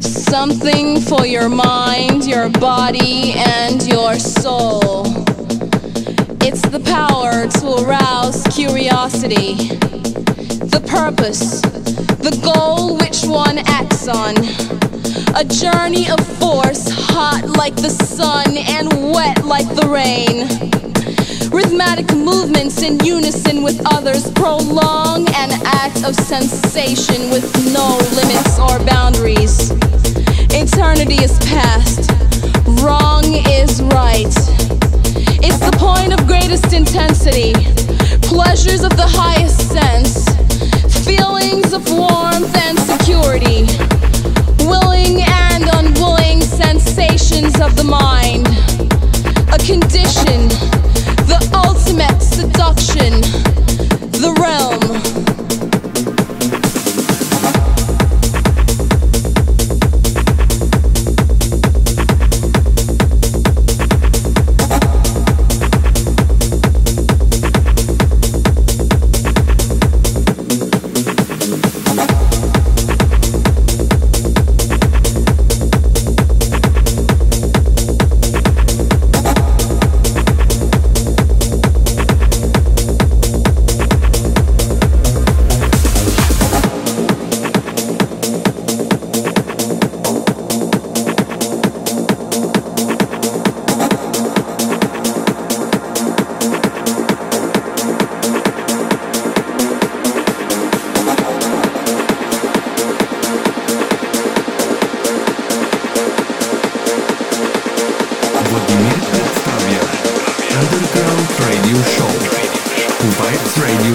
Something for your mind, your body, and your soul. It's the power to arouse curiosity, the purpose, the goal which one acts on. A journey of force, hot like the sun and wet like the rain. Rhythmic movements in unison with others. Prolong an act of sensation with no limits or boundaries. Eternity is past, wrong is right. It's the point of greatest intensity, pleasures of the highest sense, feelings of warmth and security, willing and unwilling sensations of the mind, a condition, seduction, the realm.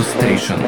station.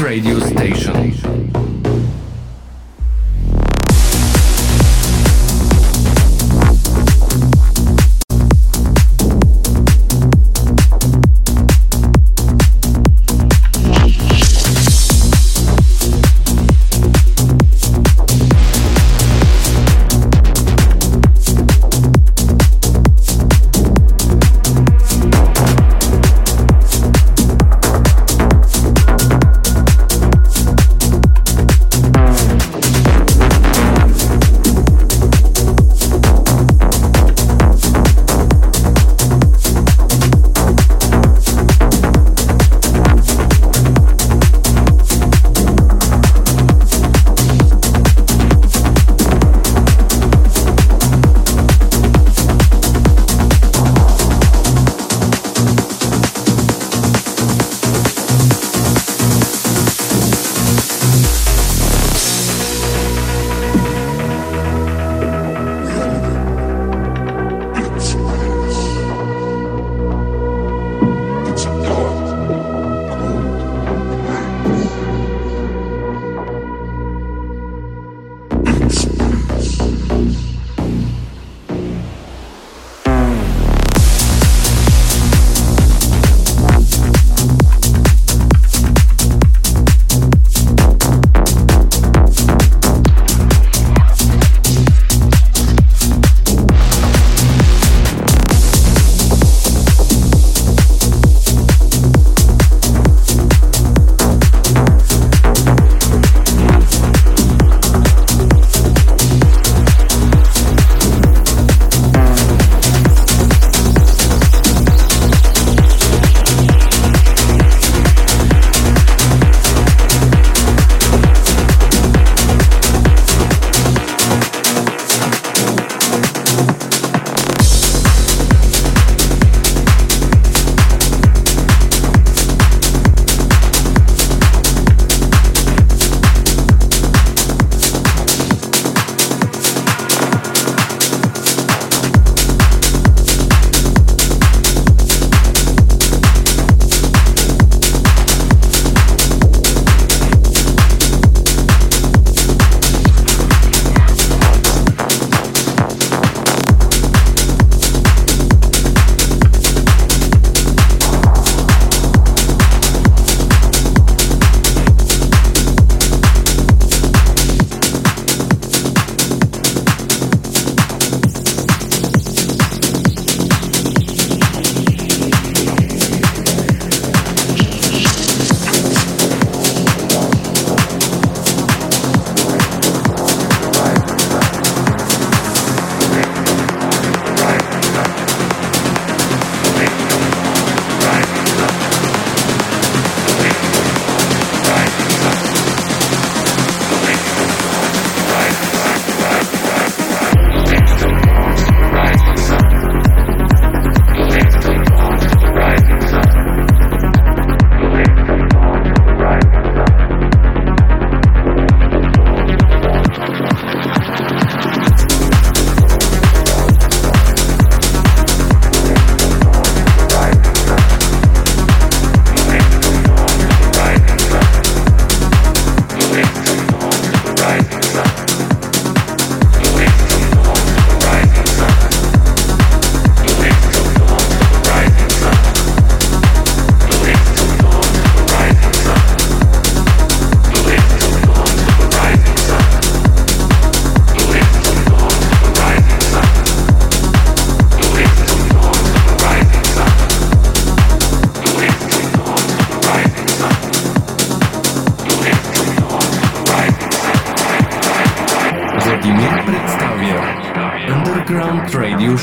Radio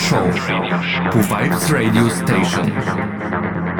Show to Vibes Radio Station.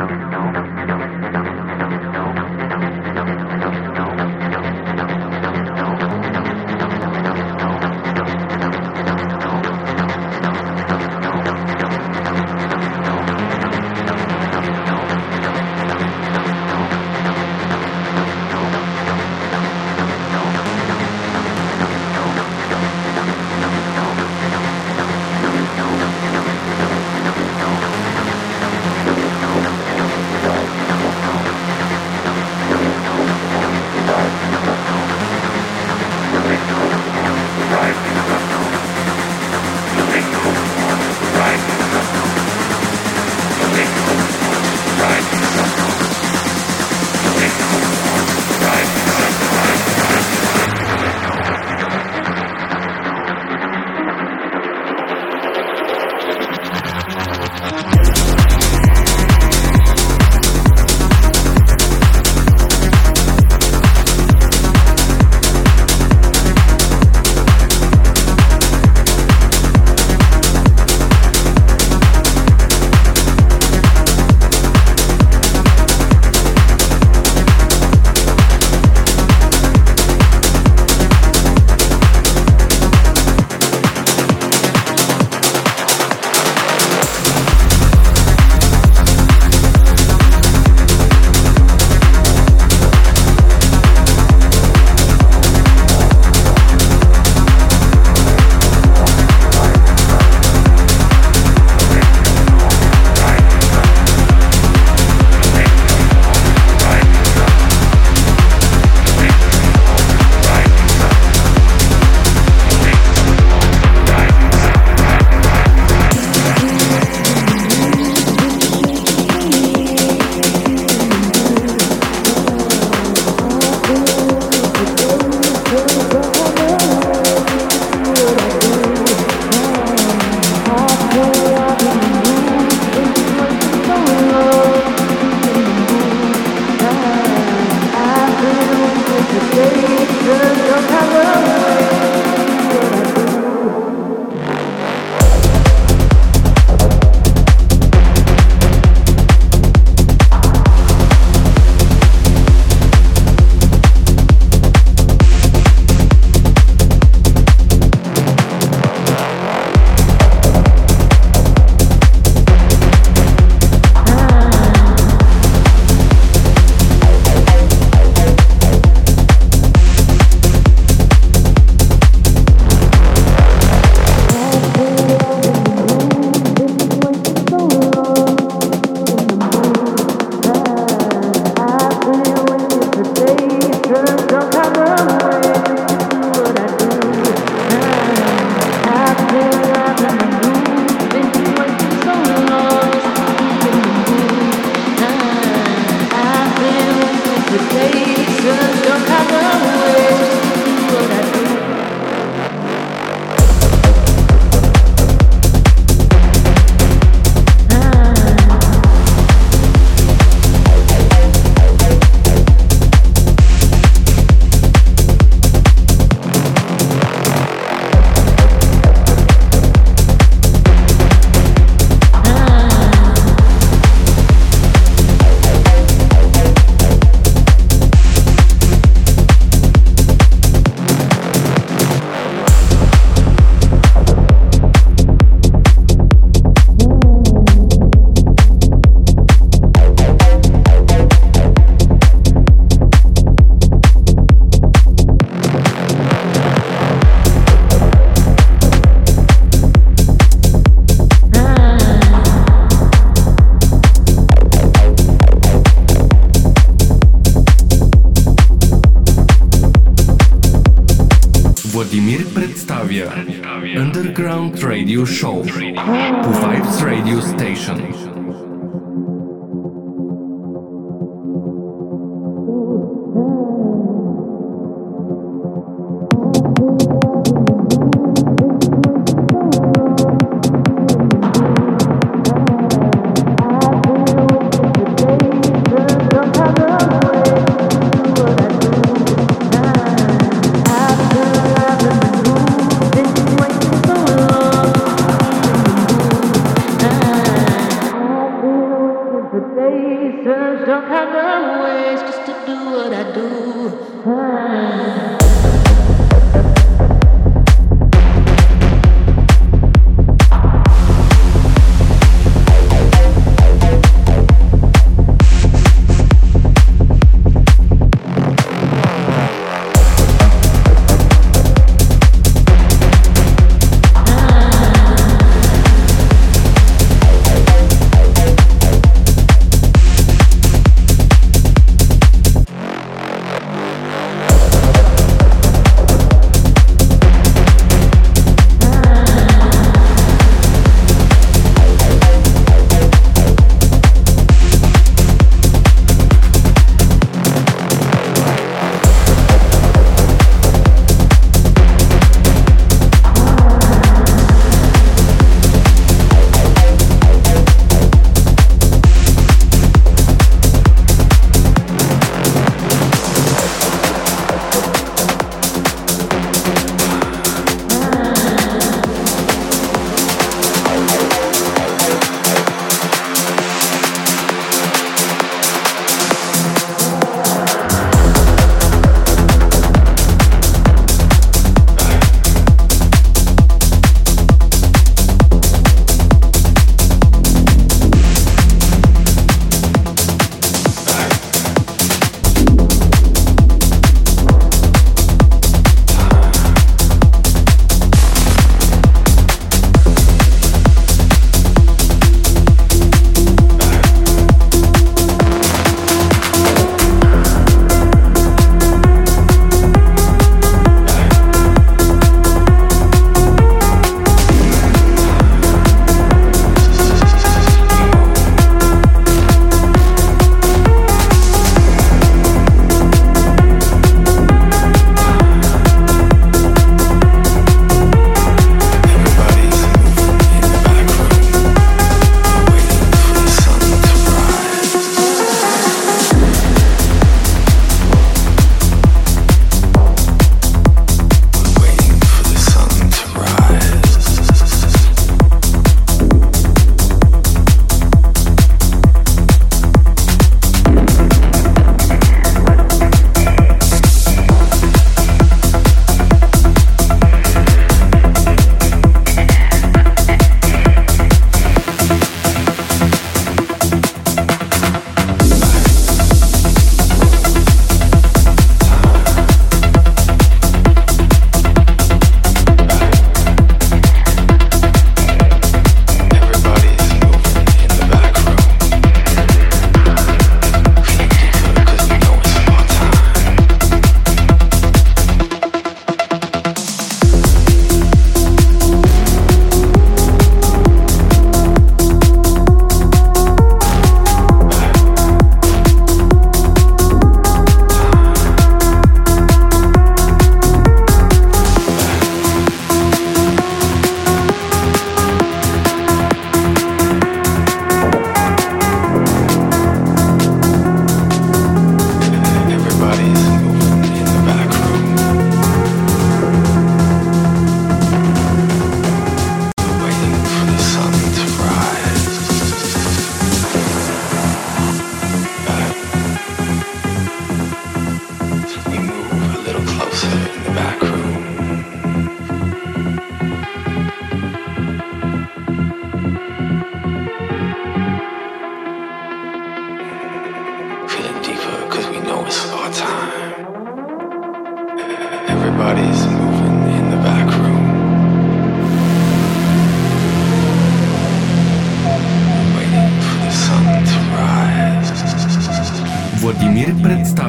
Radio Show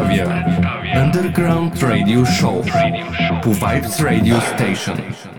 Avia Underground Radio Show. Two Vibes Radio Station.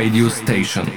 Radio station.